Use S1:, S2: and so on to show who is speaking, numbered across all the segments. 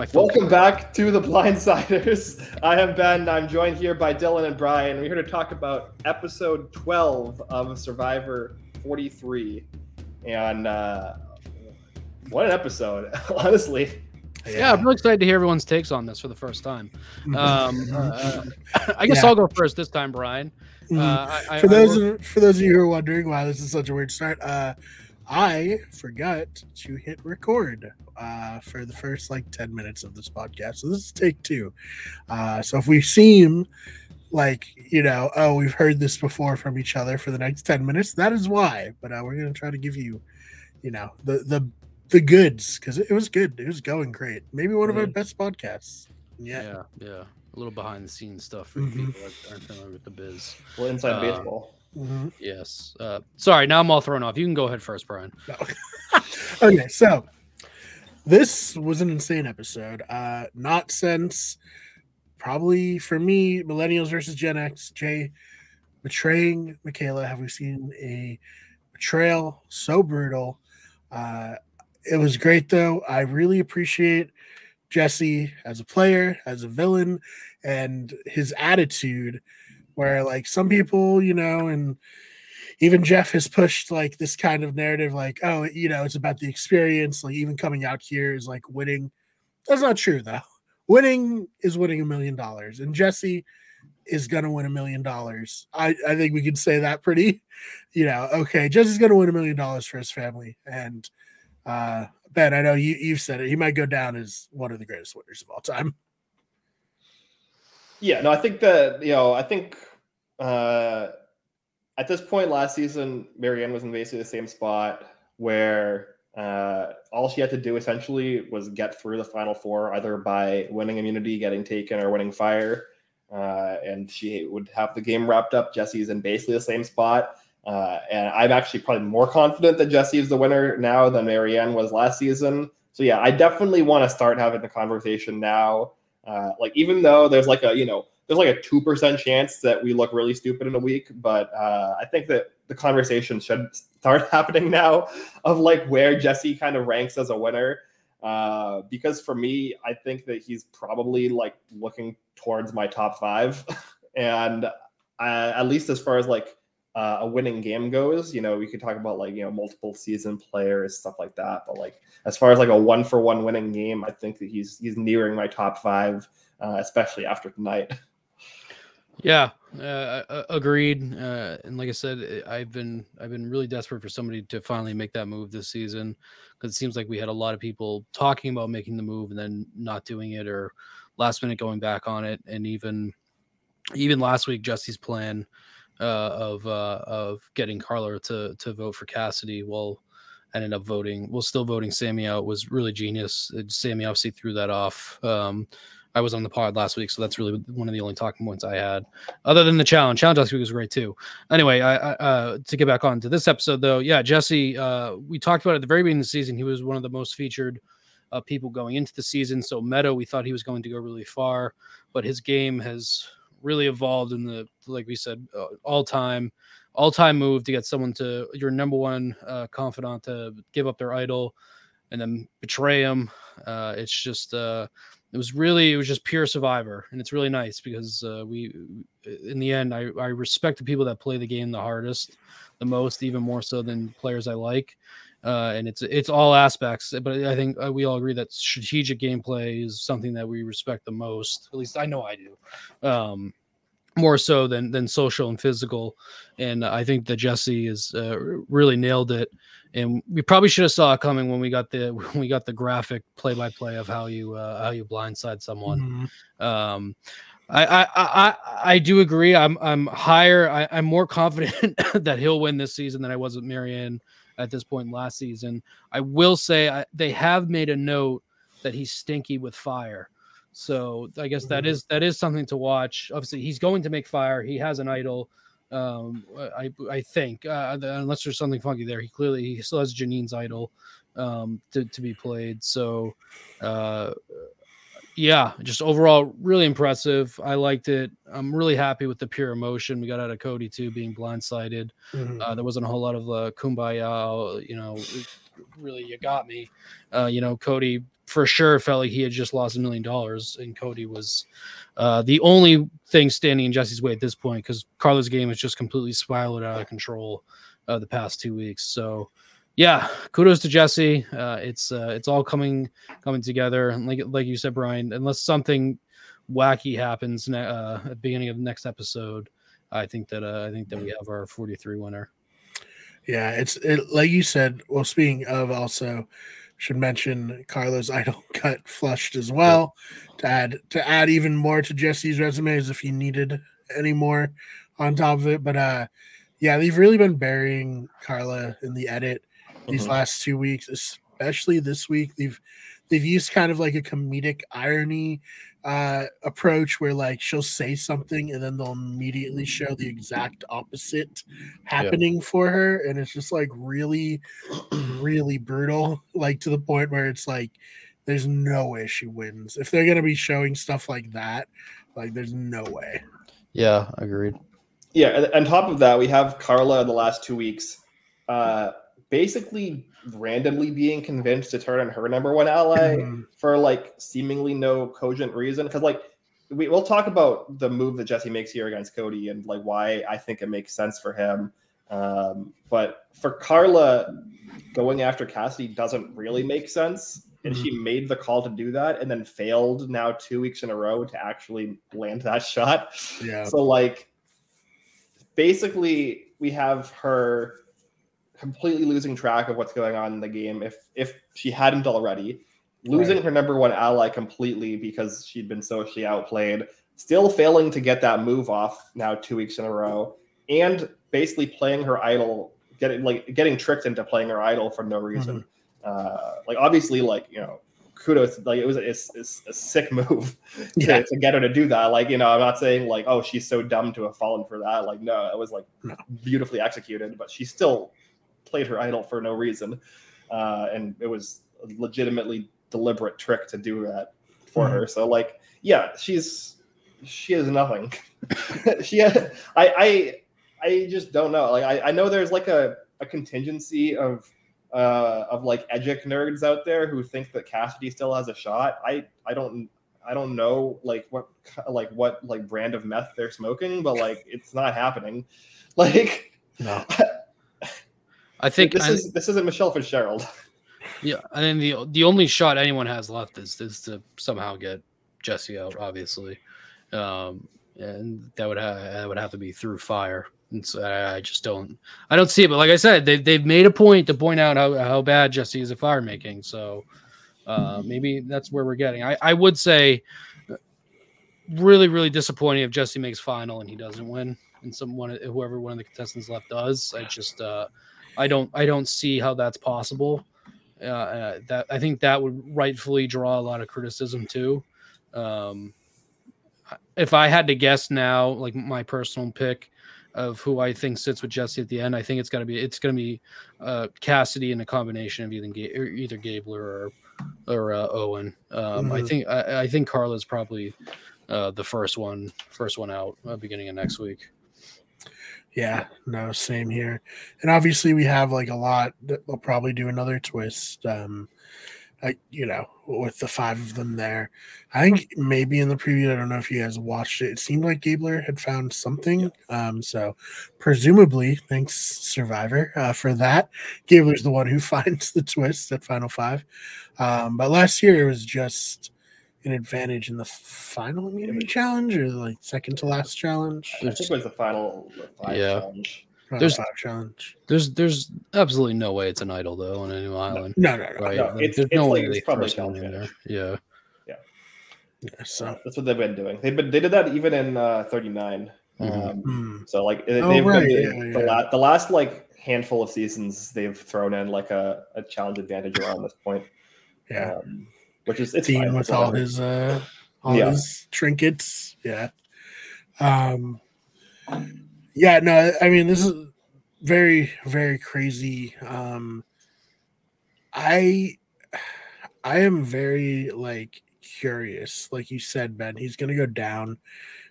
S1: My phone
S2: Welcome back to the Blindsiders. I am Ben. I'm joined here by Dylan and Brian. We're here to talk about episode 12 of Survivor 43. And uh, what an episode, honestly.
S1: Yeah. I'm really excited to hear everyone's takes on this for the first time. Um, uh, I guess I'll go first this time, Brian. Uh, I, I,
S3: for
S1: I
S3: those
S1: work-
S3: of, for those of you who are wondering why this is such a weird start, uh, I forgot to hit record uh, for the first like ten minutes of this podcast. So this is take two. Uh, so if we seem like you know, oh, we've heard this before from each other for the next ten minutes, that is why. But uh, we're gonna try to give you, you know, the the the goods because it was good. It was going great. Maybe one of our
S2: Mhm.
S3: best podcasts. Yeah.
S1: yeah, yeah, a little behind the scenes stuff for
S3: Mhm.
S1: people that aren't familiar with the biz.
S2: Well, inside
S1: Uh,
S2: baseball.
S3: Mhm.
S1: Yes. Uh, sorry, now I'm all thrown off. You can go ahead first, Brian.
S3: No. okay, so this was an insane episode. Uh not since probably for me, millennials versus Gen X, Jay betraying Michaela. Have we seen a betrayal so brutal? Uh it was great though. I really appreciate Jesse as a player, as a villain, and his attitude where like some people, you know, and even Jeff has pushed like this kind of narrative, like, oh, you know, it's about the experience. Like, even coming out here is like winning. That's not true, though. Winning is winning a million dollars, and Jesse is going to win a million dollars. I, I think we can say that pretty, you know, okay, Jesse's going to win a million dollars for his family. And uh, Ben, I know you, you've said it. He might go down as one of the greatest winners of all time.
S2: Yeah, no, I think that, you know, I think uh, at this point last season, Maryanne was in basically the same spot where uh, all she had to do essentially was get through the final four, either by winning immunity, getting taken, or winning fire. Uh, and she would have the game wrapped up. Jesse's in basically the same spot. Uh, and I'm actually probably more confident that Jesse is the winner now than Maryanne was last season. So yeah, I definitely want to start having the conversation now. Uh, like even though there's like a you know there's like a two percent chance that we look really stupid in a week, but uh, I think that the conversation should start happening now of like where Jesse kind of ranks as a winner. Uh, because for me, I think that he's probably like looking towards my top five, and uh, at least as far as like uh, a winning game goes, you know, we could talk about like you know multiple season players, stuff like that. But like as far as like a one for one winning game, I think that he's he's nearing my top five, uh, especially after tonight.
S1: Yeah, uh, uh, agreed. Uh, and like I said, I've been I've been really desperate for somebody to finally make that move this season because it seems like we had a lot of people talking about making the move and then not doing it or last minute going back on it. And even even last week, Jesse's plan uh, of uh, of getting Karla to to vote for Cassidy, well, ended up voting. Well, still voting Sami out was really genius. Uh, Sami obviously threw that off. Um, I was on the pod last week, so that's really one of the only talking points I had. Other than the challenge, challenge last week was great too. Anyway, I, I uh, to get back on to this episode though, yeah, Jesse, uh, we talked about at the very beginning of the season. He was one of the most featured uh, people going into the season. So meta, we thought he was going to go really far, but his game has really evolved in the like we said, uh, all time, all time move to get someone to your number one uh, confidant to give up their idol and then betray him. Uh, it's just it was really it was just pure survivor and it's really nice because uh, we in the end I, I respect the people that play the game the hardest the most even more so than players i like uh, and it's it's all aspects but i think uh, we all agree that strategic gameplay is something that we respect the most at least i know i do um, more so than than social and physical and i think that jesse is uh, really nailed it and we probably should have saw it coming when we got the when we got the graphic play by play of how you uh, how you blindside someone.
S3: Mhm.
S1: Um, I, I I I do agree. I'm I'm higher. I, I'm more confident that he'll win this season than I was with Maryanne at this point last season. I will say I, they have made a note that he's stinky with fire. So I guess that
S3: Mhm.
S1: is that is something to watch. Obviously, he's going to make fire. He has an idol. Um, I I think uh, unless there's something funky there, he clearly he still has Jeanine's idol um, to to be played. So uh, yeah, just overall really impressive. I liked it. I'm really happy with the pure emotion we got out of Cody too, being blindsided.
S3: Mhm.
S1: Uh, there wasn't a whole lot of uh, kumbaya, you know, really you got me. Uh, you know, Cody for sure felt like he had just lost a million dollars, and Cody was uh, the only thing standing in Jesse's way at this point because Karla's game has just completely spiraled out of control uh, the past two weeks. So, yeah, kudos to Jesse. Uh, it's uh, it's all coming coming together, and like like you said, Brian, unless something wacky happens ne- uh, at the beginning of the next episode, I think that uh, I think that we have our 43 winner.
S3: Yeah, it's it, like you said. Well, speaking of, also should mention Karla's idol cut flushed as well to add to add even more to Jesse's resumes if he needed any more on top of it. But uh, yeah, they've really been burying Karla in the edit these
S2: Mhm.
S3: last two weeks, especially this week. They've they've used kind of like a comedic irony uh approach where like she'll say something and then they'll immediately show the exact opposite happening for her and it's just like really really brutal like to the point where it's like there's no way she wins. If they're going to be showing stuff like that like there's no way.
S1: Yeah, agreed.
S2: Yeah, and on top of that, we have Karla in the last two weeks, uh, basically randomly being convinced to turn on her number one ally
S3: Mhm.
S2: for like seemingly no cogent reason. Because like we, we'll talk about the move that Jesse makes here against Cody and like why I think it makes sense for him. Um, but for Karla, going after Cassidy doesn't really make sense. And she made the call to do that and then failed now two weeks in a row to actually land that shot.
S3: yeah
S2: So like basically we have her completely losing track of what's going on in the game if if she hadn't already losing
S3: Right.
S2: her number one ally completely because she'd been socially outplayed still failing to get that move off now two weeks in a row and basically playing her idol getting like getting tricked into playing her idol for no reason uh like obviously like you know kudos like it was a, it's, it's a sick move to,
S3: Yeah.
S2: to get her to do that. Like, you know, I'm not saying like, oh, she's so dumb to have fallen for that. Like, no, it was like
S3: No.
S2: beautifully executed, but she still played her idol for no reason. Uh, and it was a legitimately deliberate trick to do that for
S3: Mhm.
S2: her. So like, yeah, she's she has nothing. she had, I I I just don't know. Like I, I know there's like a, a contingency of uh, of like edgic nerds out there who think that Cassidy still has a shot. I I don't I don't know like what like what like brand of meth they're smoking, but like it's not happening. Like
S3: no
S1: I think
S2: this
S1: I,
S2: is this isn't Michelle Fitzgerald.
S1: yeah, I think the the only shot anyone has left is is to somehow get Jesse out, obviously, um, and that would have that would have to be through fire. And so I, I just don't I don't see it. But like I said, they they've made a point to point out how, how bad Jesse is at fire making. So uh, maybe that's where we're getting. I I would say really really disappointing if Jesse makes final and he doesn't win, and someone whoever one of the contestants left does. I just uh, I don't I don't see how that's possible. Uh, uh, that I think that would rightfully draw a lot of criticism too. Um, if I had to guess now, like my personal pick of who I think sits with Jesse at the end, I think it's gonna be it's gonna be uh, Cassidy in a combination of either Ga- or either Gabler or or uh, Owen. Um, I
S3: Mhm.
S1: think I, I think Karla's probably uh, the first one first one out uh, beginning of next week.
S3: Yeah, no, same here. And obviously we have like a lot that we'll probably do another twist. Um I, you know, with the five of them there. I think maybe in the preview, I don't know if you guys watched it. It seemed like Gabler had found something. Um, so presumably, thanks Survivor uh, for that. Gabler's the one who finds the twist at Final Five. Um, but last year it was just an advantage in the final immunity challenge or like second to last challenge.
S2: I think it was the final five
S1: Yeah.
S2: challenge.
S3: Final
S1: There's-
S3: five challenge.
S1: There's there's absolutely no way it's an idol though on a new island.
S3: No, no, no.
S1: Right.
S2: No, it's-
S1: there's
S2: it's
S1: no
S2: like-
S1: way
S2: it's probably
S1: throw someone in
S2: challenge
S1: there. Yeah.
S3: Yeah, so
S2: That's what they've been doing. They've been they did that even in uh, 39.
S1: Mhm.
S2: Um,
S3: hmm.
S2: So like they-
S3: Oh,
S2: they've
S3: right,
S2: been
S3: yeah,
S2: the,
S3: yeah.
S2: la- the last like handful of seasons they've thrown in like a, a challenge advantage around this point.
S3: yeah.
S2: Um, which is it's
S3: Dean
S2: fine,
S3: with all his uh all
S2: Yeah.
S3: his trinkets. Yeah. Um yeah, no, I mean this is very, very crazy. Um I I am very like curious. Like you said, Ben, he's gonna go down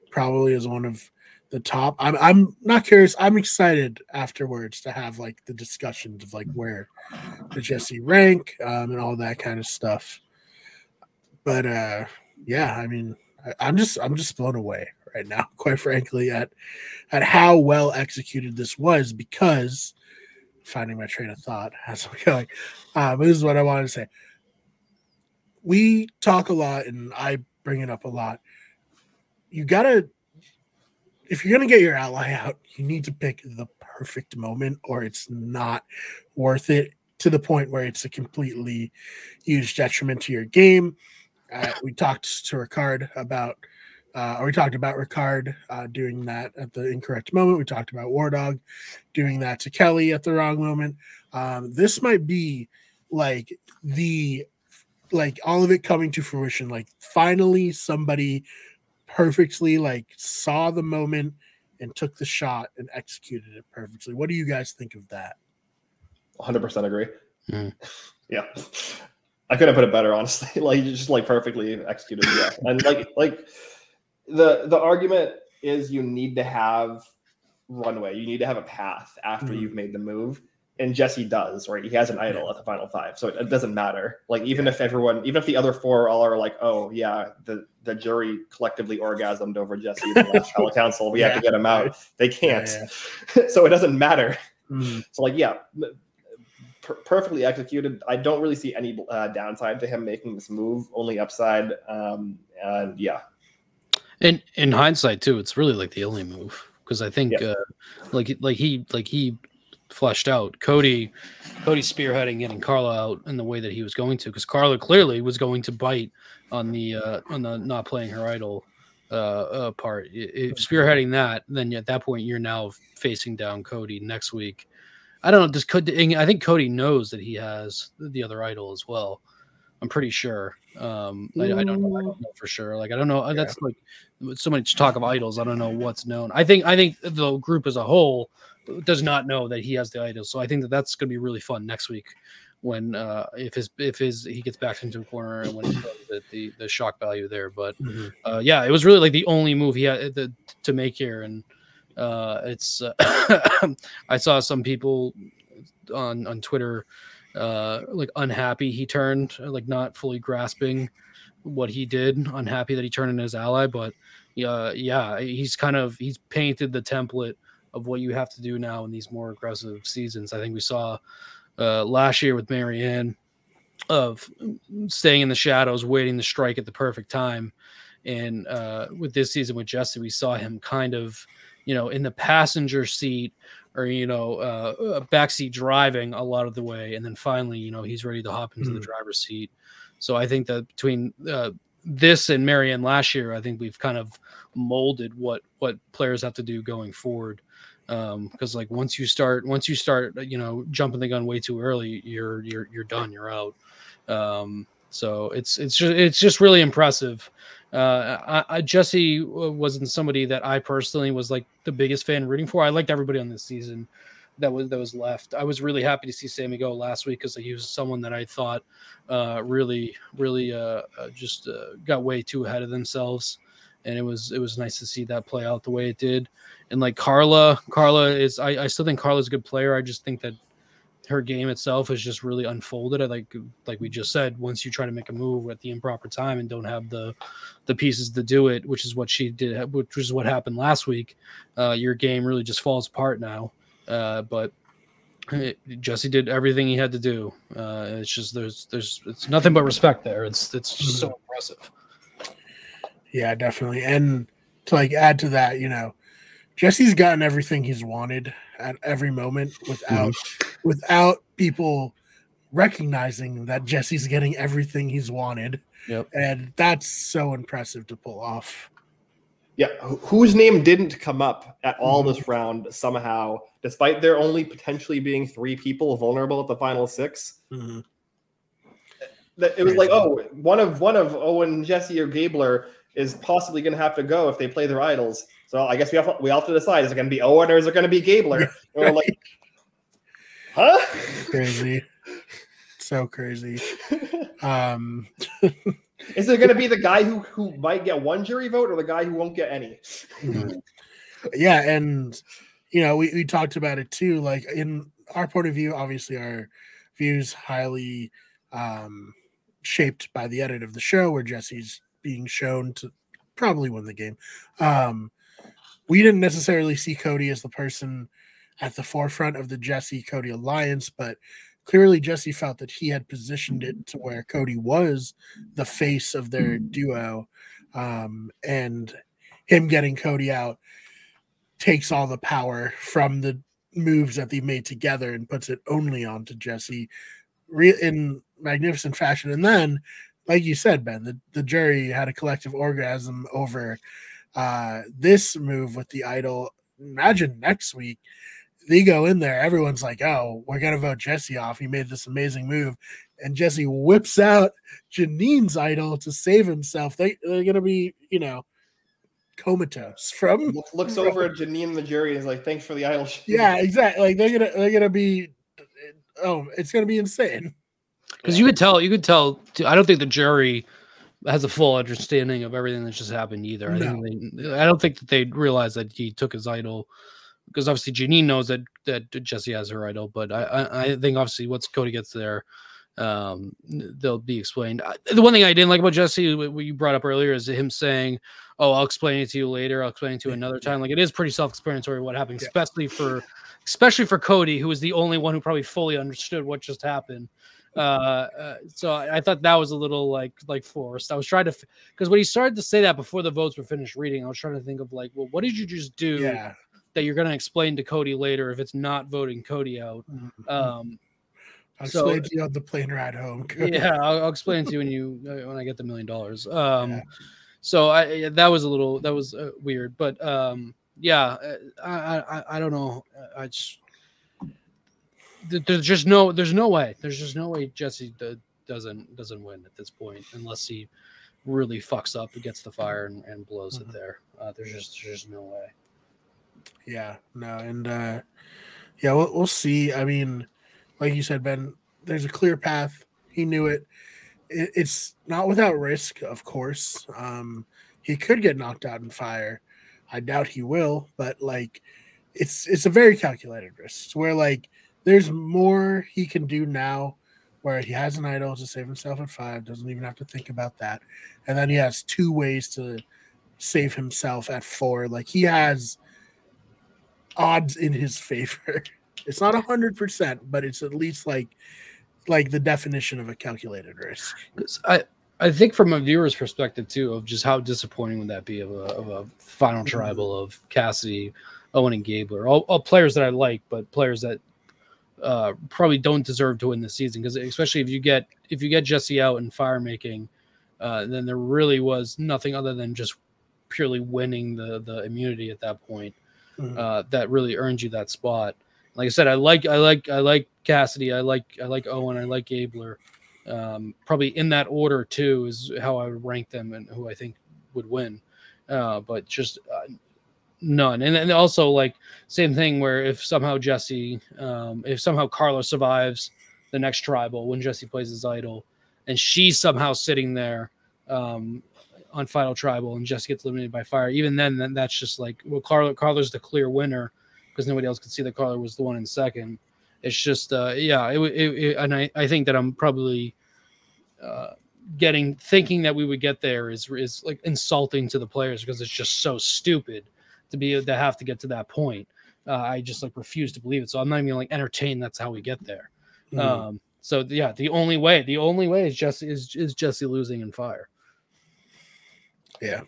S3: probably as one of the top. I'm I'm not curious. I'm excited afterwards to have like the discussions of like where the Jesse rank um, and all that kind of stuff. But uh yeah, I mean, I, I'm just I'm just blown away right now, quite frankly, at at how well executed this was because finding my train of thought as I'm going. But this is what I wanted to say. We talk a lot, and I bring it up a lot. You gotta, if you're gonna get your ally out, you need to pick the perfect moment, or it's not worth it to the point where it's a completely huge detriment to your game. Uh, we talked to Ricard about uh, or we talked about Ricard uh, doing that at the incorrect moment. We talked about War Dog doing that to Kelly at the wrong moment. Um, this might be like the like all of it coming to fruition. Like finally, somebody perfectly like saw the moment and took the shot and executed it perfectly. What do you guys think of that?
S2: 100% agree.
S1: Mm.
S2: Yeah. I couldn't put it better, honestly. like just like perfectly executed. Yeah. And like like the the argument is you need to have runway. You need to have a path after
S3: Mhm.
S2: you've made the move. And Jesse does, right? He has an idol at the final five. So it, it doesn't matter. Like even if everyone, even if the other four all are like, oh yeah, the, the jury collectively orgasmed over Jesse in the last trial council. We have to get him out. They can't.
S3: Yeah,
S2: so it doesn't matter.
S3: Mm,
S2: So like yeah, per- perfectly executed. I don't really see any uh, downside to him making this move. Only upside. Um, and yeah,
S1: In in hindsight, too, it's really like the only move because I think,
S2: Yeah.
S1: uh, like like he like he fleshed out Cody, Cody spearheading getting Karla out in the way that he was going to because Karla clearly was going to bite on the uh, on the not playing her idol uh, uh part. If spearheading that, then at that point you're now facing down Cody next week. I don't know. Does Cody? I think Cody knows that he has the other idol as well. I'm pretty sure. Um, I, I don't know. I don't know for sure. Like I don't know. That's like so much talk of idols. I don't know what's known. I think I think the group as a whole does not know that he has the idol. So I think that that's going to be really fun next week when uh if his if his he gets backed into a corner and when he the, the the shock value there. But
S3: mhm.
S1: uh, yeah, it was really like the only move he had to, to make here, and uh, it's. Uh, I saw some people on on Twitter uh, like unhappy he turned, like not fully grasping what he did, unhappy that he turned into his ally, but yeah, yeah, he's kind of he's painted the template of what you have to do now in these more aggressive seasons. I think we saw uh, last year with Maryanne of staying in the shadows, waiting to strike at the perfect time. And uh, with this season with Jesse, we saw him kind of, you know, in the passenger seat or, you know, uh, backseat driving a lot of the way. And then finally, you know, he's ready to hop into the
S3: Mhm.
S1: driver's seat. So I think that between uh, this and Maryanne last year, I think we've kind of molded what what players have to do going forward. Because like once you start, once you start, you know, jumping the gun way too early, you're you're you're done, you're out. Um, so it's it's just it's just really impressive. Uh, I, I, Jesse wasn't somebody that I personally was like the biggest fan rooting for. I liked everybody on this season that was that was left. I was really happy to see Sami go last week because he was someone that I thought uh, really really uh, uh, just uh, got way too ahead of themselves, and it was it was nice to see that play out the way it did. And like Karla, Karla is I, I still think Karla's a good player. I just think that her game itself is just really unfolded. I like like we just said, once you try to make a move at the improper time and don't have the the pieces to do it, which is what she did, which is what happened last week, uh, your game really just falls apart now. Uh, but it, Jesse did everything he had to do. Uh, it's just there's there's it's nothing but respect there. It's it's just so impressive.
S3: Yeah, definitely. And to like add to that, you know, Jesse's gotten everything he's wanted at every moment without without people recognizing that Jesse's getting everything he's wanted.
S1: Yep.
S3: And that's so impressive to pull off.
S2: Yeah, wh- whose name didn't come up at all this round somehow, despite there only potentially being three people vulnerable at the final six?
S3: Mhm.
S2: It was like, oh, one of one of Owen, Jesse, or Gabler is possibly going to have to go if they play their idols. So I guess we have we have to decide: is it going to be Owen or is it going to be Gabler? And we're like, huh?
S3: Crazy. so crazy. Um
S2: is it going to be the guy who who might get one jury vote or the guy who won't get any?
S3: Yeah, and you know, we, we talked about it too. Like in our point of view, obviously our views highly um shaped by the edit of the show where Jesse's being shown to probably win the game. Um we didn't necessarily see Cody as the person at the forefront of the Jesse Cody alliance, but clearly Jesse felt that he had positioned it to where Cody was the face of their duo. Um, and him getting Cody out takes all the power from the moves that they made together and puts it only onto Jesse in magnificent fashion. And then, like you said, Ben, the, the jury had a collective orgasm over uh, this move with the idol. Imagine next week they go in there, everyone's like, "Oh, we're gonna vote Jesse off. He made this amazing move," and Jesse whips out Jeanine's idol to save himself. They they're gonna be, you know, comatose from
S2: looks, looks from, over at Jeanine the jury is like, "Thanks for the idol."
S3: Yeah, exactly. Like they're gonna they're gonna be, oh, it's gonna be insane.
S1: Because you could tell, you could tell. I don't think the jury has a full understanding of everything that's just happened either. No. I, think they, I don't think that they realize that he took his idol because obviously Jeanine knows that that Jesse has her idol, but I I, I think obviously once Cody gets there, um, they'll be explained. The one thing I didn't like about Jesse, what you brought up earlier, is him saying, "Oh, I'll explain it to you later. I'll explain it to you another time." Like it is pretty self-explanatory what happened, yeah. especially for especially for Cody, who was the only one who probably fully understood what just happened. Uh, uh, so I, I, thought that was a little like like forced. I was trying to because when he started to say that before the votes were finished reading, I was trying to think of like, well, what did you just do?
S3: Yeah
S1: that you're going to explain to Cody later if it's not voting Cody out. Mm-hmm. Um,
S3: I'll so, explain to you on the plane ride home.
S1: yeah, I'll, I'll, explain to you when you uh, when I get the million dollars. Um, yeah. So I that was a little that was uh, weird, but um, yeah, uh, I, I I don't know. I just there's just no there's no way there's just no way Jesse doesn't doesn't win at this point unless he really fucks up, and gets the fire and, and blows mm-hmm. it there. Uh, there's just there's just no way.
S3: Yeah, no, and uh yeah, we'll, we'll see. I mean, like you said, Ben, there's a clear path. He knew it. it. It's not without risk, of course. Um, he could get knocked out in fire. I doubt he will, but like, it's it's a very calculated risk. Where like, there's more he can do now, where he has an idol to save himself at five, doesn't even have to think about that, and then he has two ways to save himself at four. Like he has odds in his favor. It's not a hundred percent, but it's at least like like the definition of a calculated risk.
S1: I I think from a viewer's perspective too, of just how disappointing would that be of a, of a final mm-hmm. tribal of Cassidy, Owen, and Gabler, all, all players that I like, but players that uh, probably don't deserve to win the season because especially if you get if you get Jesse out in fire making, uh, then there really was nothing other than just purely winning the the immunity at that point mm-hmm. uh, that really earned you that spot. Like I said, I like I like I like Cassidy, I like I like Owen, I like Gabler. Um, probably in that order too is how I would rank them and who I think would win. Uh, but just uh, none. And then also like same thing where if somehow Jesse, um, if somehow Karla survives the next tribal when Jesse plays his idol, and she's somehow sitting there um, on Final Tribal and Jesse gets eliminated by fire, even then, then that's just like well, Karla Karla's the clear winner because nobody else could see that Karla was the one in second. It's just uh, yeah, it, it, it, and I, I think that I'm probably uh, getting thinking that we would get there is is like insulting to the players because it's just so stupid to be to have to get to that point. Uh, I just like refuse to believe it. So I'm not even like entertain. That's how we get there. Mm. Um, so yeah, the only way, the only way is Jesse is is Jesse losing in fire.
S3: Yeah.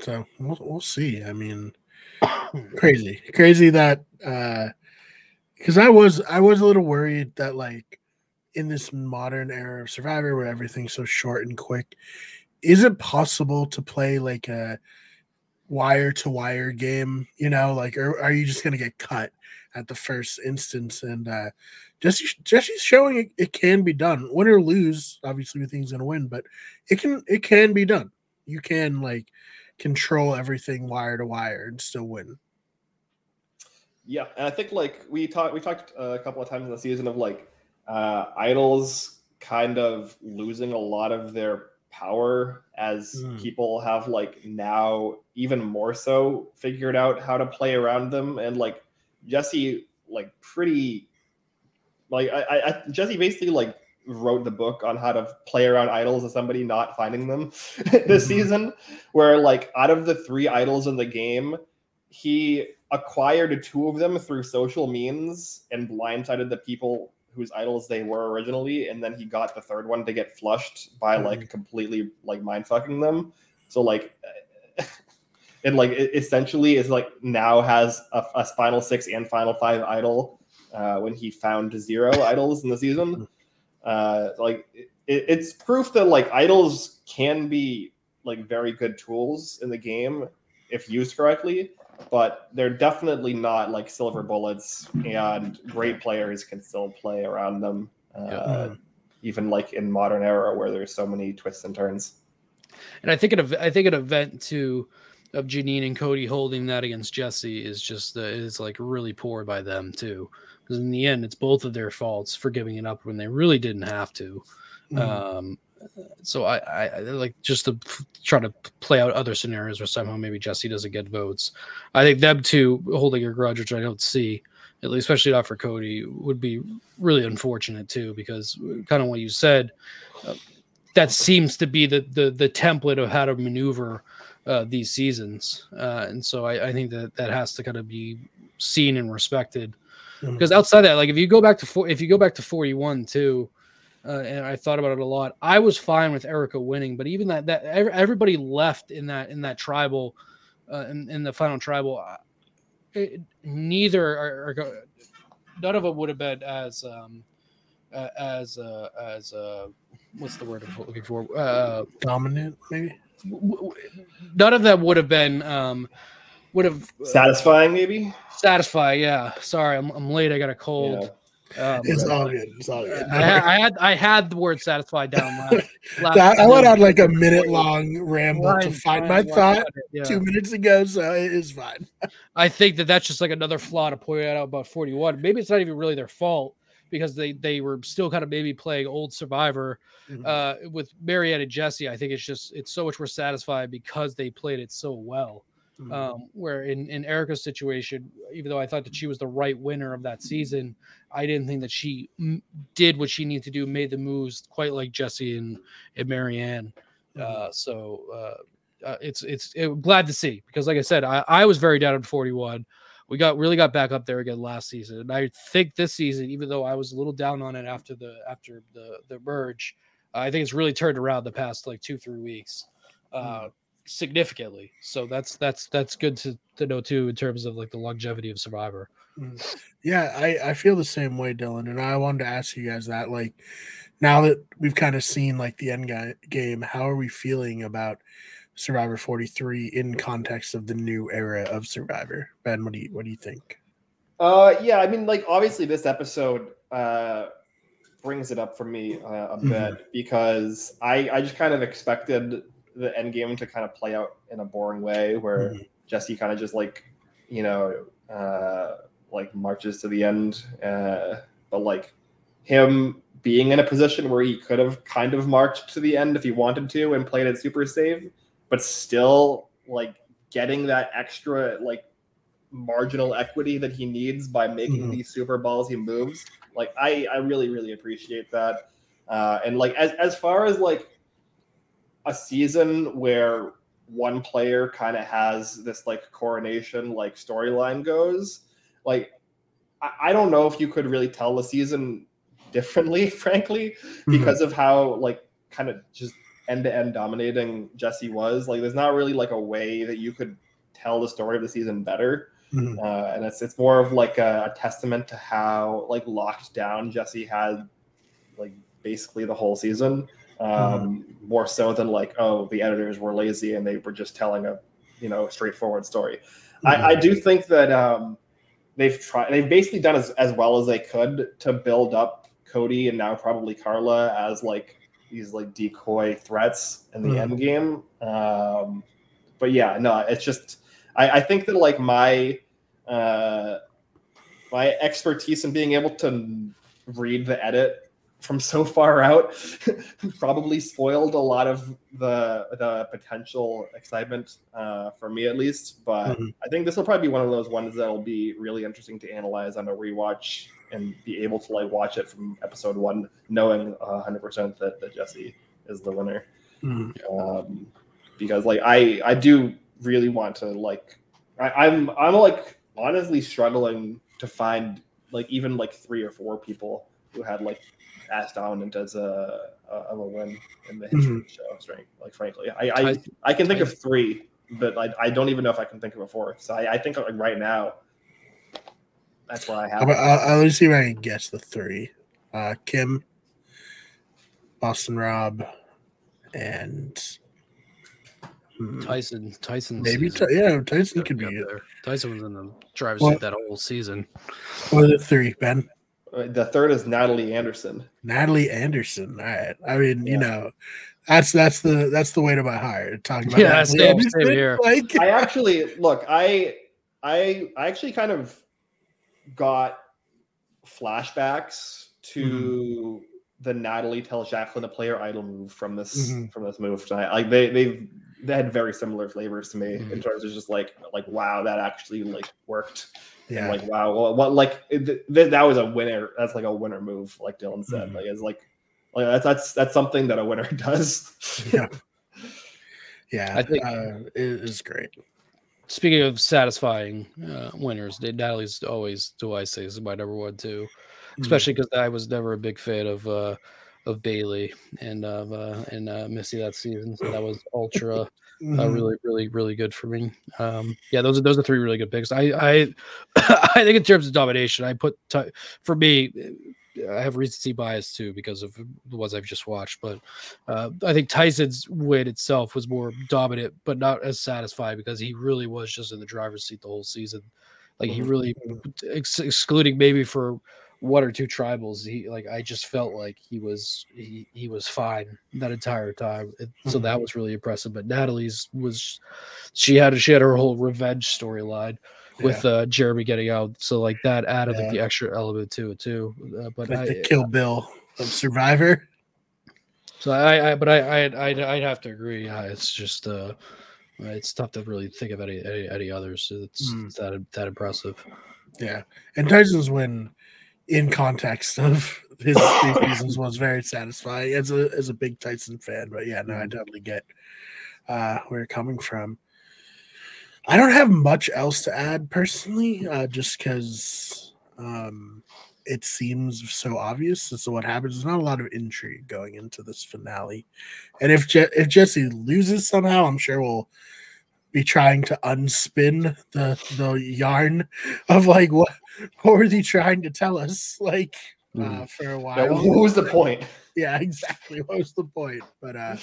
S3: So we'll we'll see. I mean, crazy, crazy that uh, because I was I was a little worried that like in this modern era of Survivor where everything's so short and quick, is it possible to play like a wire to wire game? You know, like or are you just gonna get cut at the first instance? And uh, Jesse Jesse's showing it, it can be done. Win or lose, obviously we think he's gonna win, but it can it can be done you can like control everything wire to wire and still win.
S2: Yeah, and I think like we talked we talked uh, a couple of times in the season of like uh, idols kind of losing a lot of their power as
S3: Mm.
S2: people have like now even more so figured out how to play around them. And like Jesse like pretty like I, I Jesse basically like wrote the book on how to play around idols as somebody not finding them this
S3: Mhm.
S2: season where like out of the three idols in the game he acquired two of them through social means and blindsided the people whose idols they were originally. And then he got the third one to get flushed by like completely like mind fucking them. So like it like it essentially is like now has a, a final six and final five idol uh, when he found zero idols in the season. Uh, like it, it's proof that like idols can be like very good tools in the game if used correctly but they're definitely not like silver bullets and great players can still play around them uh,
S3: Yeah.
S2: even like in modern era where there's so many twists and turns.
S1: And I think an ev- I think an event too of Jeanine and Cody holding that against Jesse is just uh, is like really poor by them too. Because in the end, it's both of their faults for giving it up when they really didn't have to.
S3: Mhm.
S1: Um, so I, I, I like just to try to play out other scenarios where somehow maybe Jesse doesn't get votes. I think them two holding a grudge, which I don't see, at least especially not for Cody, would be really unfortunate too. Because kind of what you said, uh, that seems to be the the the template of how to maneuver uh, these seasons, uh, and so I, I think that that has to kind of be seen and respected. Because outside that, like if you go back to four, if you go back to forty one too, uh, and I thought about it a lot. I was fine with Erika winning, but even that that everybody left in that in that tribal, uh, in, in the final tribal, uh, it, neither are, are none of them would have been as um uh, as uh, as uh what's the word I'm looking for? Uh
S3: dominant maybe
S1: none of them would have been um would have uh,
S2: satisfying maybe
S1: satisfied yeah sorry I'm, I'm late i got a cold
S2: know?
S1: um,
S3: it's all good it's all good
S1: I, had- I had I had the word satisfied down last. last
S3: That- I went
S1: time.
S3: on like a minute long ramble to find
S1: fine,
S3: my
S1: why
S3: thought
S1: not? Yeah.
S3: two minutes ago, so it is fine.
S1: I think that that's just like another flaw to point out about 41. Maybe it's not even really their fault because they they were still kind of maybe playing old Survivor
S3: Mhm.
S1: uh, with Maryanne and Jesse. I think it's just it's so much more satisfied because they played it so well.
S3: Mhm.
S1: Um, where in in Erika's situation, even though I thought that she was the right winner of that season, I didn't think that she m- did what she needed to do, made the moves quite like Jesse and and Maryanne.
S3: Mhm.
S1: Uh, so uh, uh, it's it's it, glad to see because, like I said, I, I was very down at 41. We got really got back up there again last season, and I think this season, even though I was a little down on it after the after the the merge, I think it's really turned around the past like two three weeks, uh, significantly. So that's that's that's good to to know too in terms of like the longevity of Survivor.
S3: Yeah, I, I feel the same way, Dylan. And I wanted to ask you guys that. Like, now that we've kind of seen like the end guy, game, how are we feeling about Survivor 43 in context of the new era of Survivor? Ben, what do you what do you think?
S2: Uh, yeah, I mean, like obviously this episode uh brings it up for me uh, a
S3: Mhm.
S2: bit because I I just kind of expected the end game to kind of play out in a boring way where
S3: Mhm.
S2: Jesse kind of just like you know uh like marches to the end, uh, but like him being in a position where he could have kind of marched to the end if he wanted to and played it super safe, but still like getting that extra like marginal equity that he needs by making
S3: Mhm.
S2: these super ballsy moves. Like I, I really, really appreciate that. Uh, and like as as far as like a season where one player kind of has this like coronation like storyline goes, like I, I don't know if you could really tell the season differently, frankly, because of how like kind of just end to end dominating Jesse was. Like there's not really like a way that you could tell the story of the season better.
S3: Mhm.
S2: Uh, and it's it's more of like a, a testament to how like locked down Jesse had like basically the whole season. Um, More so than like oh the editors were lazy and they were just telling a you know straightforward story. I, I do think that um, they've tried they've basically done as, as well as they could to build up Cody and now probably Karla as like these like decoy threats in the
S3: Mhm.
S2: end game. Um, but yeah, no, it's just I, I think that like my uh, my expertise in being able to read the edit from so far out probably spoiled a lot of the the potential excitement uh, for me at least. But
S3: Mhm.
S2: I think this will probably be one of those ones that'll be really interesting to analyze on a rewatch and be able to like watch it from episode one, knowing hundred percent that that Jesse is the winner.
S3: Mhm.
S2: Um, because like I I do really want to like I, I'm I'm like honestly struggling to find like even like three or four people who had like Ash Dominant as a, a of a win in the history of the show. Straight, like frankly, I I, I can think of three, but I, I don't even know if I can think of a fourth. So I, I think like right now, that's why I have.
S3: I'll,
S2: it.
S3: I'll, I'll see if I can guess the three. Uh, Kim, Boston Rob, and hmm,
S1: Tyson, Tyson,
S3: maybe
S1: season.
S3: Ty- yeah, Tyson could be
S1: there. Tyson was in the driver's seat that whole season.
S3: What are the three, Ben?
S2: Uh, the third is Natalie Anderson.
S3: Natalie Anderson. All right. I mean, you know, that's that's the that's the way to my heart. Talking about
S1: Yeah,
S3: Natalie
S1: same- same here.
S3: Like,
S2: I actually look. I I I actually kind of got flashbacks to the Natalie tells Jaclyn to player idol move from this
S3: Mhm.
S2: from this move tonight. Like they they've they had very similar flavors to me in
S1: Mhm.
S2: terms of just like like wow that actually like worked. And
S3: yeah,
S2: like wow what, what like it, th- that was a winner. That's like a winner move. Like Dylan said.
S3: Mhm.
S2: Like it's like like that's that's that's something that a winner does.
S3: yeah, yeah.
S1: I think-
S3: uh, it is great.
S1: Speaking of satisfying uh, winners, Natalie's always, do I say, is my number one too.
S3: Mm.
S1: Especially because I was never a big fan of uh, of Bailey and of uh, and uh, Missy that season, so that was ultra uh,
S3: Mhm.
S1: really, really, really good for me. Um, yeah, those are those are three really good picks. I I I think in terms of domination, I put Ty- for me. I have recency bias too because of the ones I've just watched, but uh, I think Tyson's win itself was more dominant, but not as satisfying because he really was just in the driver's seat the whole season. Like he
S3: Mhm.
S1: really, ex- excluding maybe for one or two tribals, he like I just felt like he was he he was fine that entire time. It, So
S3: Mhm.
S1: that was really impressive. But Natalie's was she had she had her whole revenge storyline with uh Jeremy getting out. So like that added like the extra element to it too. Uh, but
S3: like
S1: I,
S3: the Kill Bill of Survivor.
S1: so I, I but I I'd, I'd I'd have to agree. Yeah, it's just uh it's tough to really think of any any, any others. It's,
S3: Mm.
S1: it's that that impressive.
S3: Yeah, and Tyson's win, in context of his three seasons, was very satisfying as a as a big Tyson fan. But yeah, no, I totally get uh, where you're coming from. I don't have much else to add personally, uh, just because um, it seems so obvious as to what happens. There's not a lot of intrigue going into this finale, and if Je- if Jesse loses somehow, I'm sure we'll be trying to unspin the the yarn of like what what were they trying to tell us like uh, for a while.
S2: what was the point?
S3: yeah, exactly. What was the point? But uh,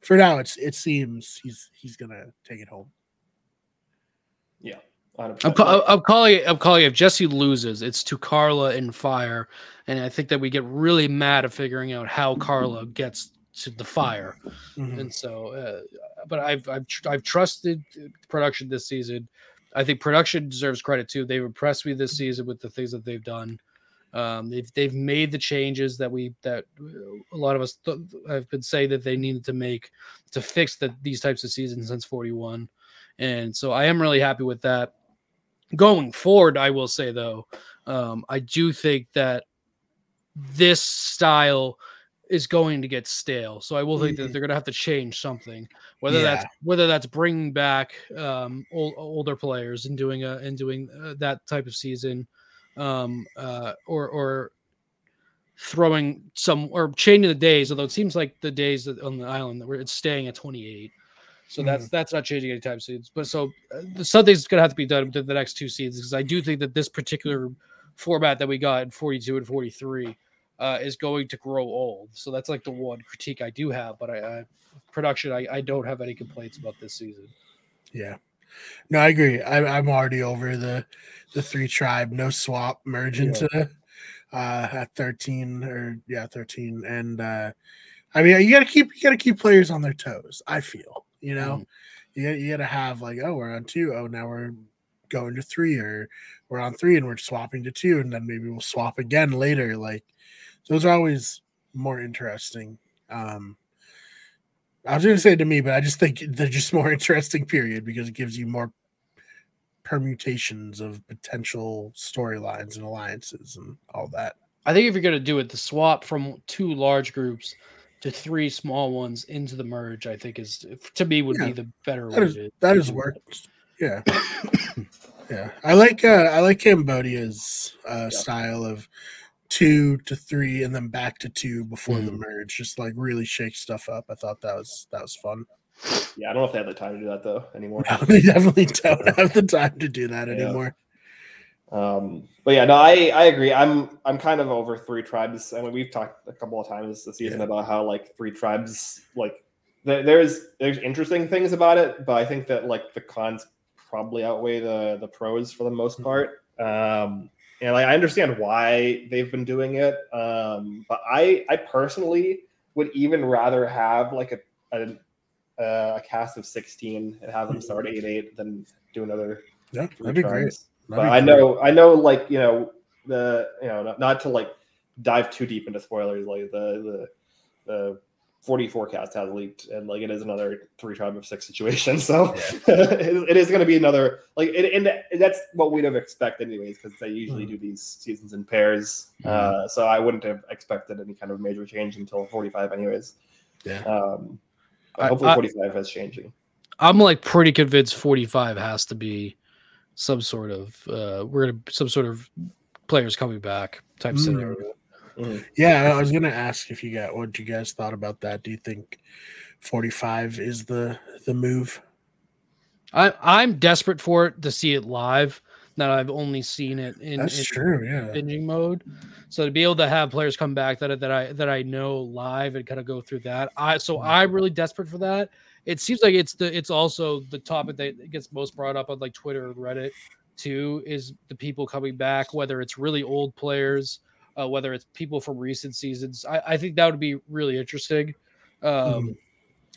S3: for now, it's it seems he's he's gonna take it home.
S2: Yeah, 100%.
S1: I'm, ca- I'm calling it. I'm calling it. If Jesse loses, it's to Karla and Fire, and I think that we get really mad at figuring out how Karla gets to the fire.
S3: Mhm.
S1: And so, uh, but I've I've tr- I've trusted production this season. I think production deserves credit too. They've impressed me this season with the things that they've done. Um, they've they've made the changes that we that a lot of us th- have been saying that they needed to make to fix that these types of seasons since 41. And so I am really happy with that. Going forward, I will say though, um, I do think that this style is going to get stale. So I will think that
S3: Mhm.
S1: they're going to have to change something, whether
S3: Yeah.
S1: that's whether that's bringing back um, old, older players and doing a and doing uh, that type of season, um, uh, or or throwing some or changing the days. Although it seems like the days on the island that we're it's staying at 28. So that's that's not changing anytime soon. But so uh, something's going to have to be done to the next two seasons because I do think that this particular format that we got in 42 and 43 uh, is going to grow old. So that's like the one critique I do have. But I, I production, I, I don't have any complaints about this season.
S3: Yeah. No, I agree. I, I'm already over the the three tribe no swap merge
S1: Yeah.
S3: into uh at 13 or yeah 13 and uh I mean you gotta keep you gotta keep players on their toes. I feel you know
S1: Mhm.
S3: you gotta, you gotta have like oh we're on two oh now we're going to three or we're on three and we're swapping to two and then maybe we'll swap again later like those are always more interesting. Um, I was going to say to me, but I just think they're just more interesting. Period, because it gives you more permutations of potential storylines and alliances and all that.
S1: I think if you're going to do it, the swap from two large groups to three small ones into the merge, I think is to me would yeah, be the better
S3: that way. Is, that is worked. Yeah, yeah. I like uh, I like Cambodia's uh, yeah. style of two to three and then back to two before mm. the merge. Just like really shake stuff up. I thought that was that was fun.
S2: Yeah, I don't know if they have the time to do that though anymore.
S3: No, they definitely don't have the time to do that yeah. anymore.
S2: Um, but yeah, no, I I agree. I'm I'm kind of over three tribes. I mean, we've talked a couple of times this season yeah. about how like three tribes like there, there's there's interesting things about it, but I think that like the cons probably outweigh the the pros for the most mm-hmm. part. Um, and like, I understand why they've been doing it, um, but I I personally would even rather have like a a, a cast of 16 and have them start mm-hmm. 8 8 than do another.
S3: Yeah, that'd be great.
S2: But I know I know like you know the you know not, not to like dive too deep into spoilers like the the the 40 forecast has leaked and like it is another three tribe of six situation so yeah. it is going to be another like it, and that's what we'd have expected anyways because they usually mm. do these seasons in pairs mm. uh, so i wouldn't have expected any kind of major change until 45 anyways
S3: yeah
S2: um hopefully I, 45 is changing
S1: i'm like pretty convinced 45 has to be some sort of uh we're gonna some sort of players coming back type mm. scenario
S3: Mm-hmm. Yeah, I was gonna ask if you got what you guys thought about that. Do you think 45 is the the move?
S1: I I'm desperate for it to see it live. That I've only seen it in,
S3: That's
S1: in
S3: true, yeah.
S1: binging mode. So to be able to have players come back that that I that I know live and kind of go through that. I so mm-hmm. I'm really desperate for that. It seems like it's the it's also the topic that gets most brought up on like Twitter and Reddit too is the people coming back, whether it's really old players uh, whether it's people from recent seasons. I, I think that would be really interesting. Um, mm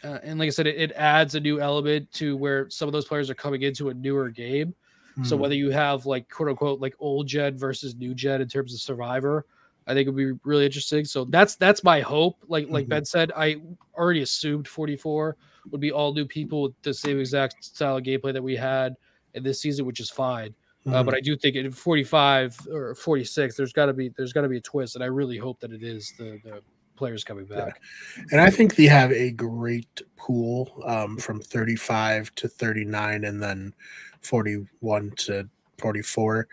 S1: uh, and like I said, it, it, adds a new element to where some of those players are coming into a newer game. mm So whether you have like quote unquote like old gen versus new gen in terms of Survivor, I think it would be really interesting. So that's that's my hope. Like like mm-hmm. Ben said, I already assumed 44 would be all new people with the same exact style of gameplay that we had in this season, which is fine. Mm-hmm. Uh, but mm-hmm. I do think at 45 or 46, there's got to be there's got to be a twist, and I really hope that it is the, the players coming back.
S3: Yeah. And I think they have a great pool um, from 35 to 39, and then 41 to 44.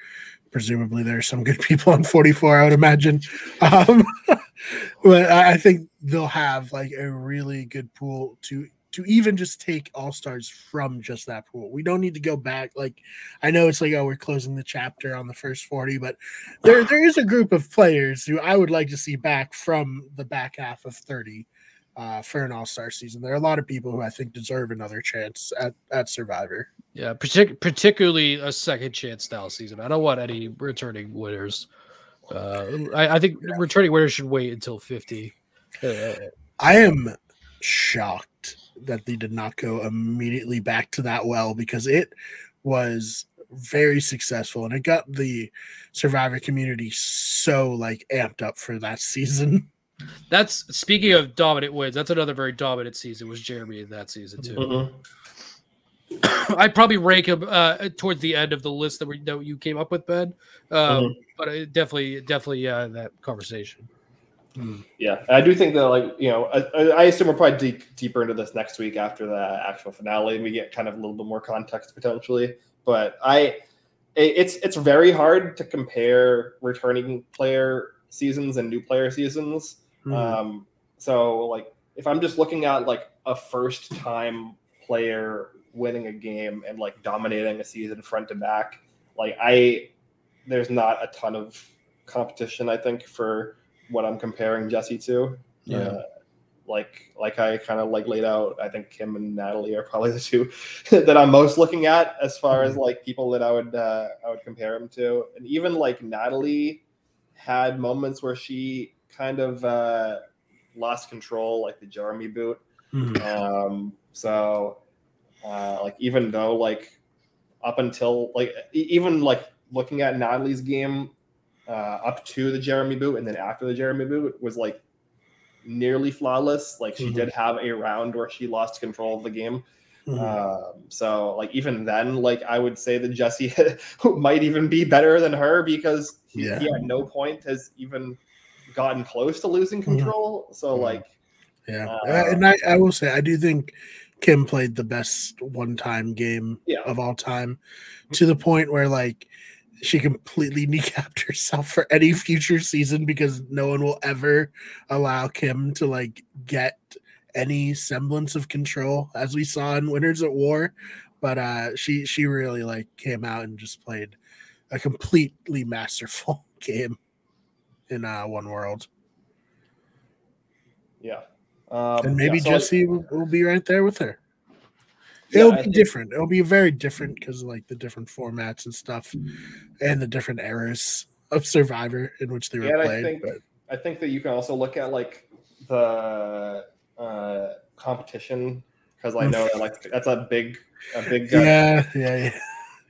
S3: Presumably, there's some good people on 44. I would imagine, um, but I think they'll have like a really good pool to to even just take all stars from just that pool. We don't need to go back. Like I know it's like oh we're closing the chapter on the first 40, but there there is a group of players who I would like to see back from the back half of 30 uh, for an all-star season. There are a lot of people who I think deserve another chance at, at Survivor.
S1: Yeah, partic- particularly a second chance style season. I don't want any returning winners. Uh, I, I think yeah. returning winners should wait until 50.
S3: Uh, I am shocked that they did not go immediately back to that well because it was very successful and it got the survivor community so like amped up for that season
S1: that's speaking of dominant wins that's another very dominant season was jeremy in that season too mm-hmm. i'd probably rank him uh, towards the end of the list that, we, that you came up with ben um, mm-hmm. but definitely definitely uh, that conversation
S2: Mm. Yeah, I do think that, like you know, I, I assume we're probably deep, deeper into this next week after the actual finale, and we get kind of a little bit more context potentially. But I, it's it's very hard to compare returning player seasons and new player seasons. Mm. Um, so like, if I'm just looking at like a first time player winning a game and like dominating a season front to back, like I, there's not a ton of competition. I think for what I'm comparing Jesse to.
S1: Yeah. Uh,
S2: like like I kind of like laid out, I think Kim and Natalie are probably the two that I'm most looking at as far as mm-hmm. like people that I would uh, I would compare him to. And even like Natalie had moments where she kind of uh, lost control, like the Jeremy boot. Mm-hmm. Um, so uh, like even though like up until like even like looking at Natalie's game uh, up to the Jeremy boot and then after the Jeremy boot was like nearly flawless. Like she
S3: Mhm.
S2: did have a round where she lost control of the game.
S3: Mhm.
S2: Um, so like even then, like I would say that Jesse might even be better than her because he,
S3: Yeah.
S2: he at no point has even gotten close to losing control. So
S1: Mhm.
S2: like
S3: Yeah,
S2: Uh,
S3: and I, I will say I do think Kim played the best one-time game
S2: Yeah.
S3: of all time, to the point where like she completely kneecapped herself for any future season because no one will ever allow Kim to like get any semblance of control, as we saw in Winners at War. But uh, she she really like came out and just played a completely masterful game in uh, One World.
S2: yeah. Um,
S3: and maybe
S2: yeah, so,
S3: Jesse will, will be right there with her. It'll
S2: I
S3: be
S2: think-
S3: different. It'll be very different because like the different formats and stuff, and the different eras of Survivor in which they were
S2: Yeah, and I
S3: played.
S2: think
S3: but
S2: I think that you can also look at like the uh, competition because I know that like that's a big a big uh,
S3: yeah, yeah, yeah.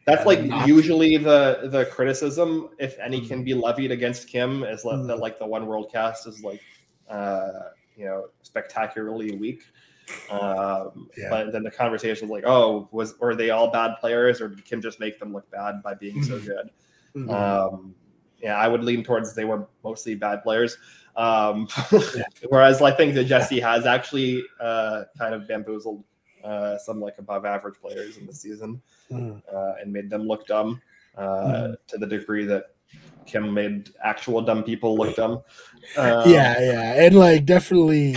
S2: That's like
S3: not-
S2: usually the the criticism, if any, can be levied against Kim, is like,
S3: Mm.
S2: that like the one world cast is like, uh, you know, spectacularly weak. Um,
S3: Yeah.
S2: But then the conversation was like, oh, was were they all bad players, or did Kim just make them look bad by being so
S3: Mhm.
S2: good?
S3: Mhm.
S2: Um, yeah, I would lean towards they were mostly bad players. Um,
S3: Yeah.
S2: Whereas I think that Jesse has actually uh, kind of bamboozled uh, some like above average players in the season
S3: Mhm.
S2: uh, and made them look dumb uh,
S3: Mhm.
S2: to the degree that Kim made actual dumb people look dumb.
S3: Yeah, yeah, and like definitely,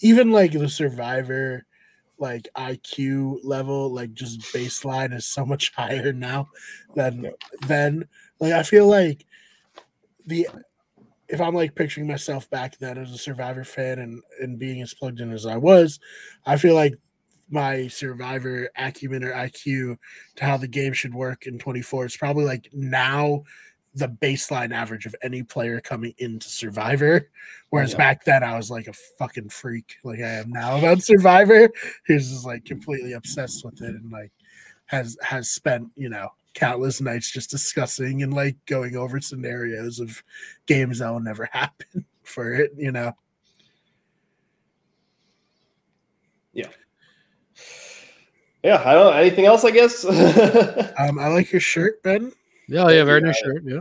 S3: even like the Survivor, like IQ level, like just baseline is so much higher now than
S2: Yeah.
S3: then. Like I feel like the if I'm like picturing myself back then as a Survivor fan and and being as plugged in as I was, I feel like my Survivor acumen or IQ to how the game should work in 24 is probably like now the baseline average of any player coming into Survivor. Whereas
S2: Yeah.
S3: back then I was like a fucking freak, like I am now about Survivor. Who's just like completely obsessed with it and like has has spent you know countless nights just discussing and like going over scenarios of games that will never happen for it. You know,
S2: yeah. I don't. Anything else? I guess.
S3: um, I like your shirt, Ben.
S1: Yeah, yeah, very
S2: Yeah.
S1: nice shirt. Yeah.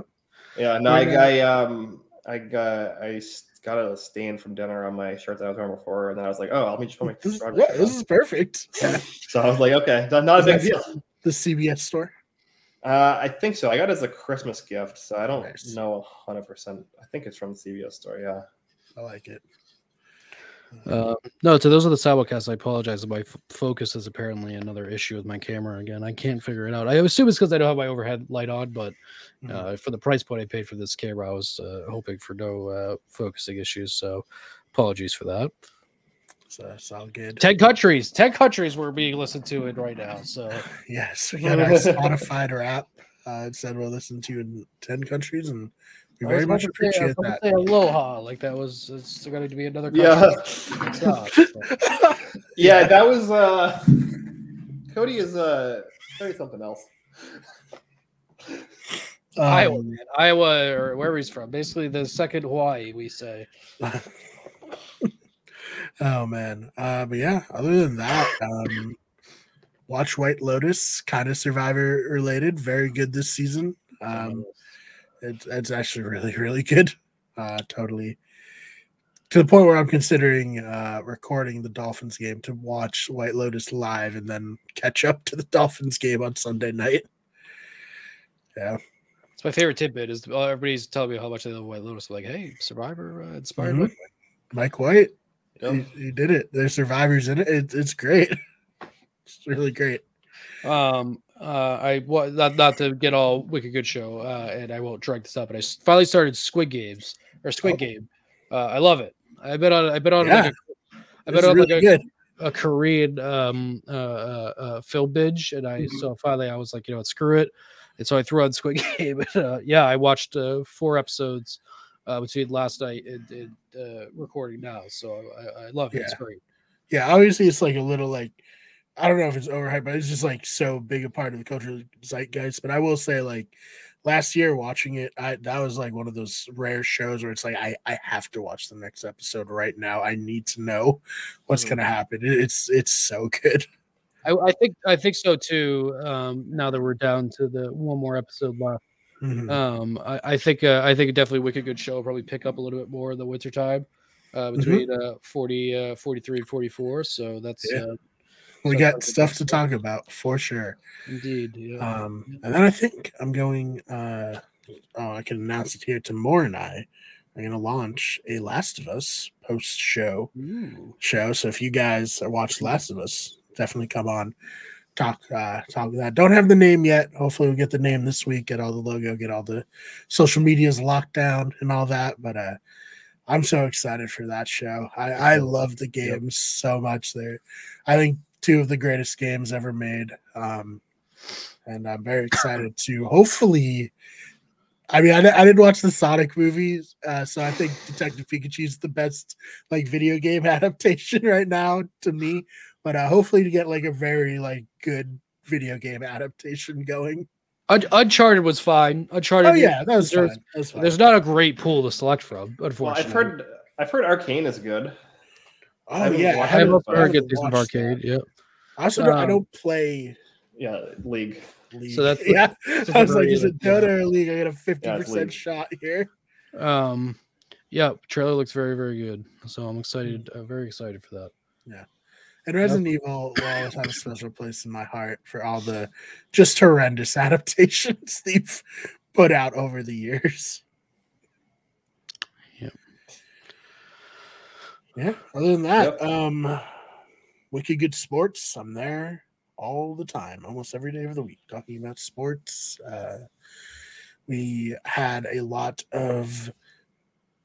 S2: yeah. No, I,
S3: We're
S2: I um I got I s- got a stain from dinner on my shirt that I was wearing before, and then I was like, oh, let me just put my
S3: This, yeah,
S2: shirt
S3: this is perfect.
S2: So I was like, okay, not, not a big deal.
S3: The CBS store.
S2: Uh, I think so. I got it as a Christmas gift, so I don't
S3: Nice.
S2: know hundred percent. I think it's from the CBS store. Yeah.
S3: I like it.
S1: Uh, no, to those of the Sidewalkcasts, I apologize. My f- focus is apparently another issue with my camera again. I can't figure it out. I assume it's because I don't have my overhead light on, but
S3: Mhm.
S1: uh, for the price point I paid for this camera, I was uh, hoping for no uh, focusing issues. So apologies for that.
S3: so all good.
S1: 10 countries, 10 countries we're being listened to in right now. So
S3: Yes, we got our Spotify app. Uh, it said we're listening to you in ten countries, and we very much
S1: to say-
S3: appreciate that.
S1: Say aloha, like that was it's going to be another.
S2: Yeah.
S1: It's not, but-
S2: yeah, that was uh Cody is uh Cody something else.
S1: Iowa,
S3: Um,
S1: man. Iowa or wherever he's from. Basically, the second Hawaii, we say.
S3: oh man, uh, but yeah. Other than that, um, watch White Lotus, kind of Survivor related. Very good this season. Um, it's it's actually really really good. Uh, totally to the point where I'm considering uh, recording the Dolphins game to watch White Lotus live and then catch up to the Dolphins game on Sunday night. Yeah,
S1: It's my favorite tidbit. Is uh, everybody's telling me how much they love White Lotus. I'm like, hey, Survivor uh, inspired.
S3: Mhm. Mike White,
S2: Yep.
S3: he, he did it. There's survivors in it. it it's great. It's really great.
S1: Um, uh, I wa- not not to get all wicked good show, uh, and I won't drag this up. But I finally started Squid Games or Squid
S3: Oh.
S1: Game. Uh, I love it. I've been on. I've been on. Like
S3: Yeah.
S1: a, I've been on
S3: really
S1: like a,
S3: good.
S1: a Korean um uh, uh, uh film binge, and I
S3: Mhm.
S1: so finally I was like, you know, what, screw it, and so I threw on Squid Game. And, uh, yeah, I watched uh, four episodes uh, between last night and, and uh, recording now, so I, I love it. It's great.
S3: Yeah, obviously it's like a little like I don't know if it's overhyped, but it's just like so big a part of the cultural zeitgeist. But I will say, like last year watching it, I that was like one of those rare shows where it's like I I have to watch the next episode right now. I need to know what's
S2: Mhm.
S3: gonna happen. It- It's it's so good.
S1: I, I think I think so too. Um, now that we're down to the one more episode left,
S3: Mhm.
S1: um, I, I think uh, I think definitely Wicked Good Show will probably pick up a little bit more in the winter time, uh, between uh, 40, uh, 43 and 44. So that's
S3: Yeah.
S1: uh,
S3: we got stuff to talk about for sure.
S1: indeed. Yeah.
S3: Um, and then I think I'm going. Uh, oh, I can announce it here. Tamur and I are going to launch a Last of Us post show show. So if you guys are watching Last of Us, definitely come on. Talk, uh, talk that. Don't have the name yet. Hopefully, we'll get the name this week. Get all the logo. Get all the social medias locked down and all that. But uh, I'm so excited for that show. I, I love the games so much. There, I think two of the greatest games ever made. Um, and I'm very excited to hopefully. I mean, I, I didn't watch the Sonic movies, uh, so I think Detective Pikachu is the best like video game adaptation right now to me. But uh, hopefully, to get like a very like good video game adaptation going.
S1: Uncharted was fine. Uncharted.
S3: Oh yeah, that was fine.
S1: there's,
S3: That was fine.
S1: there's not a great pool to select from.
S2: Well,
S1: Unfortunately,
S2: I've heard I've heard Arcane is good.
S3: Oh
S2: haven't
S3: yeah, I
S2: watched
S1: I've
S3: haven't-
S1: also
S3: I
S1: heard
S3: haven't
S1: good things of Arcane.
S3: that.
S1: Yeah.
S3: I also don't, I
S1: Um,
S3: don't play
S2: Yeah, League.
S3: League.
S1: So that's-
S3: yeah.
S1: that's
S3: I was like,
S1: very
S3: is it
S1: good.
S3: Dota or League? I got a fifty
S2: League.
S3: percent shot here.
S1: Um, yeah, trailer looks very, very good. So I'm excited. I'm very excited for that. Yeah.
S3: And Resident Evil will always have a special place in my heart for all the just horrendous adaptations they've put out over the years. Yeah. Other than that,
S2: Yep.
S3: um, Wicked Good Sports. I'm there all the time, almost every day of the week, talking about sports. Uh, we had a lot of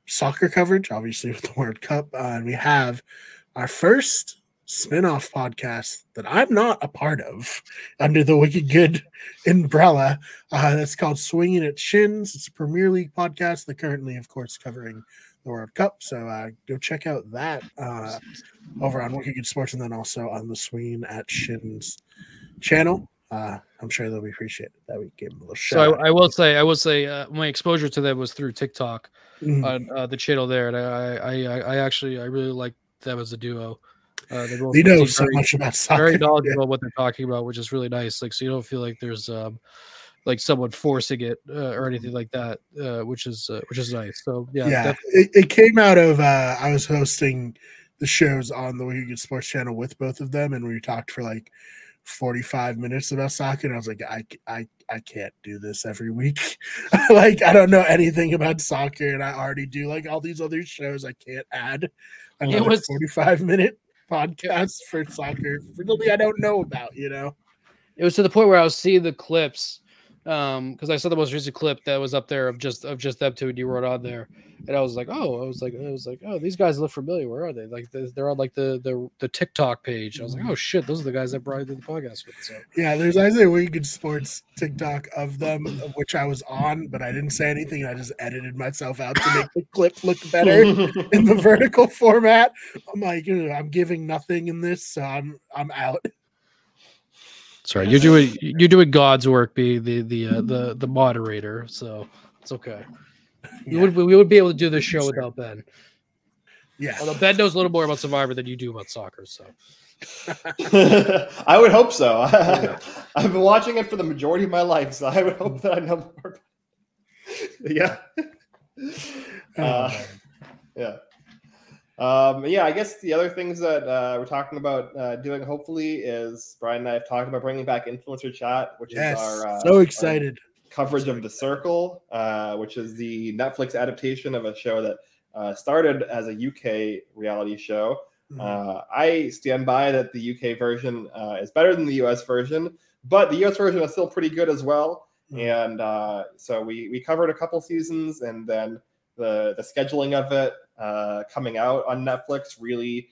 S3: soccer coverage, obviously with the World Cup, uh, and we have our first spin-off podcast that I'm not a part of under the Wicked Good umbrella. Uh, that's called Swinging at Shins. It's a Premier League podcast. They're currently, of course, covering the World Cup. So uh, go check out that uh, over on Wicked Good Sports and then also on the Swinging at Shins channel. Uh, I'm sure they'll be appreciated that we gave them a little shout.
S1: So. I, I will say, I will say, uh, my exposure to them was through TikTok
S3: Mhm.
S1: on uh, the channel there, and I, I, I, actually, I really like them as a duo. Uh, they both
S3: know so
S1: very-
S3: much about soccer.
S1: very
S3: Yeah.
S1: knowledgeable about what they're talking about, which is really nice. Like, so you don't feel like there's um, like someone forcing it uh, or anything like that, uh, which is uh, which is nice. So yeah,
S3: yeah, it, it came out of uh i was hosting the shows on the Wicked sports channel with both of them and we talked for like 45 minutes about soccer and i was like i i, I can't do this every week like i don't know anything about soccer and i already do like all these other shows i can't add another
S1: was-
S3: 45 minute podcast for soccer for something i don't know about you know
S1: it was to the point where I was seeing the clips um because I saw the most recent clip that was up there of just of just them two and you wrote on there and I was like oh I was like I was like oh these guys look familiar where are they like they're on like the the the TikTok page I was like oh shit those are the guys that brought did the podcast with so
S3: Yeah, there's actually a Wicked Good Sports TikTok of them, of which I was on, but I didn't say anything. I just edited myself out to make the clip look better in the vertical format. I'm like, "Ugh, I'm giving nothing in this, so I'm I'm out.
S1: Sorry you're doing you're doing God's work being the the uh, the the moderator so it's okay we
S3: Yeah,
S1: would we would be able to do this show
S3: Sure.
S1: without Ben
S3: yeah.
S1: although Ben knows a little more about Survivor than you do about soccer so
S2: I would hope so. I've been watching it for the majority of my life, so I would hope that I know more. yeah.
S3: Oh,
S2: Uh, yeah. Um, yeah, I guess the other things that uh, we're talking about uh, doing hopefully is Brian and I have talked about bringing back influencer chat, which
S3: yes,
S2: is our uh,
S3: so
S2: our
S3: excited.
S2: coverage of the circle, uh, which is the Netflix adaptation of a show that uh, started as a UK reality show.
S3: Mhm.
S2: Uh, I stand by that the UK version uh, is better than the US version, but the US version is still pretty good as well.
S3: Mhm.
S2: And uh, so we we covered a couple seasons, and then the the scheduling of it uh, coming out on Netflix really,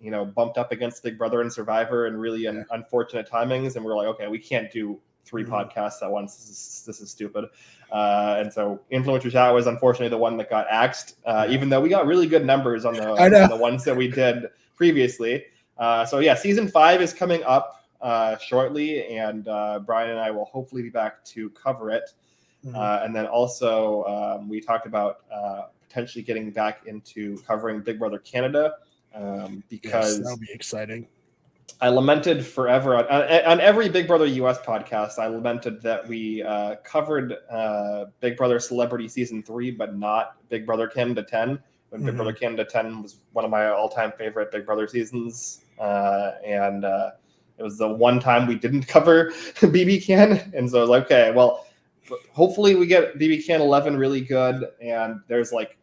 S2: you know, bumped up against Big Brother and Survivor, and really un- unfortunate timings. And we're like, okay, we can't do 3
S3: Mhm.
S2: podcasts at once. This is this is stupid. Uh, and so influencer chat was unfortunately the one that got axed, uh, even though we got really good numbers on the on the ones that we did previously. Uh, so yeah, season five is coming up uh, shortly, and uh, Brian and I will hopefully be back to cover it.
S3: Mhm.
S2: Uh, and then also, um, we talked about uh, potentially getting back into covering Big Brother Canada um,
S3: Yes,
S2: because
S3: that'll be exciting.
S2: I lamented forever on, on, on every Big Brother US podcast. I lamented that we uh, covered uh, Big Brother Celebrity Season 3, but not Big Brother Canada 10. When Big
S3: Mhm.
S2: Brother Canada 10 was one of my all time favorite Big Brother seasons. Uh, and uh, it was the one time we didn't cover BB Can. And so I was like, okay, well, hopefully we get BB Can 11 really good. And there's like,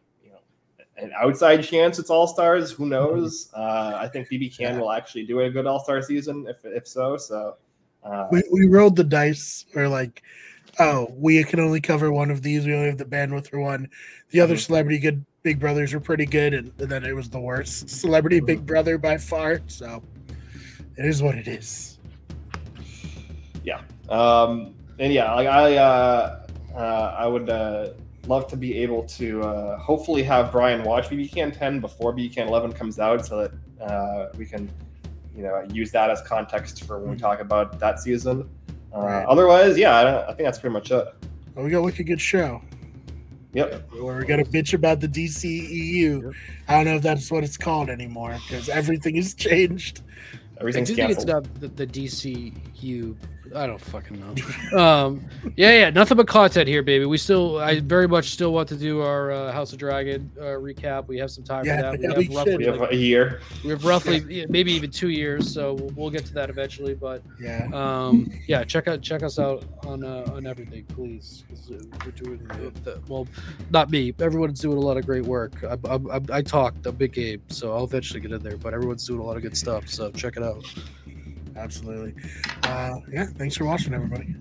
S2: an outside chance it's All Stars. Who knows? Uh, I think BB Can
S3: Yeah.
S2: will actually do a good All Star season if, if so. So, uh,
S3: We, we rolled the dice. We're like, oh, we can only cover one of these. We only have the bandwidth for one. The other
S2: Mhm.
S3: celebrity good Big Brothers were pretty good, and, and then it was the worst celebrity Big Brother by far. So it is what it is. Yeah.
S2: Um, and yeah, like I, uh, uh, I would uh, love to be able to uh, hopefully have Brian watch BB Can 10 before BB Can 11 comes out, so that uh, we can, you know, use that as context for when we talk about that season. Uh,
S3: Right.
S2: Otherwise, yeah, I, I think that's pretty much it.
S3: Well, we got like a good show.
S2: Yep.
S3: Where we're gonna bitch about the DCEU. I don't know if that's what it's called anymore because everything has changed.
S1: I
S2: Everything's
S1: do think it's
S2: canceled.
S1: not the, the DCU. I don't fucking know. um, yeah, yeah, nothing but content here, baby. We still, I very much still want to do our uh, House of Dragon uh, recap. We have some time
S3: Yeah,
S1: for that.
S3: yeah,
S1: we,
S3: we
S1: have roughly,
S3: should.
S2: We have
S1: like-
S2: a year.
S1: we have roughly, yeah, maybe even two years. So we'll, we'll get to that eventually. But
S3: Yeah.
S1: um, yeah, check out check us out on uh, on everything, please. 'cause, uh, We're doing the, well, not me. Everyone's doing a lot of great work. I, I, I, I talked a big game, so I'll eventually get in there. But everyone's doing a lot of good stuff, so check it out.
S3: Absolutely. Uh, yeah. Thanks for watching, everybody.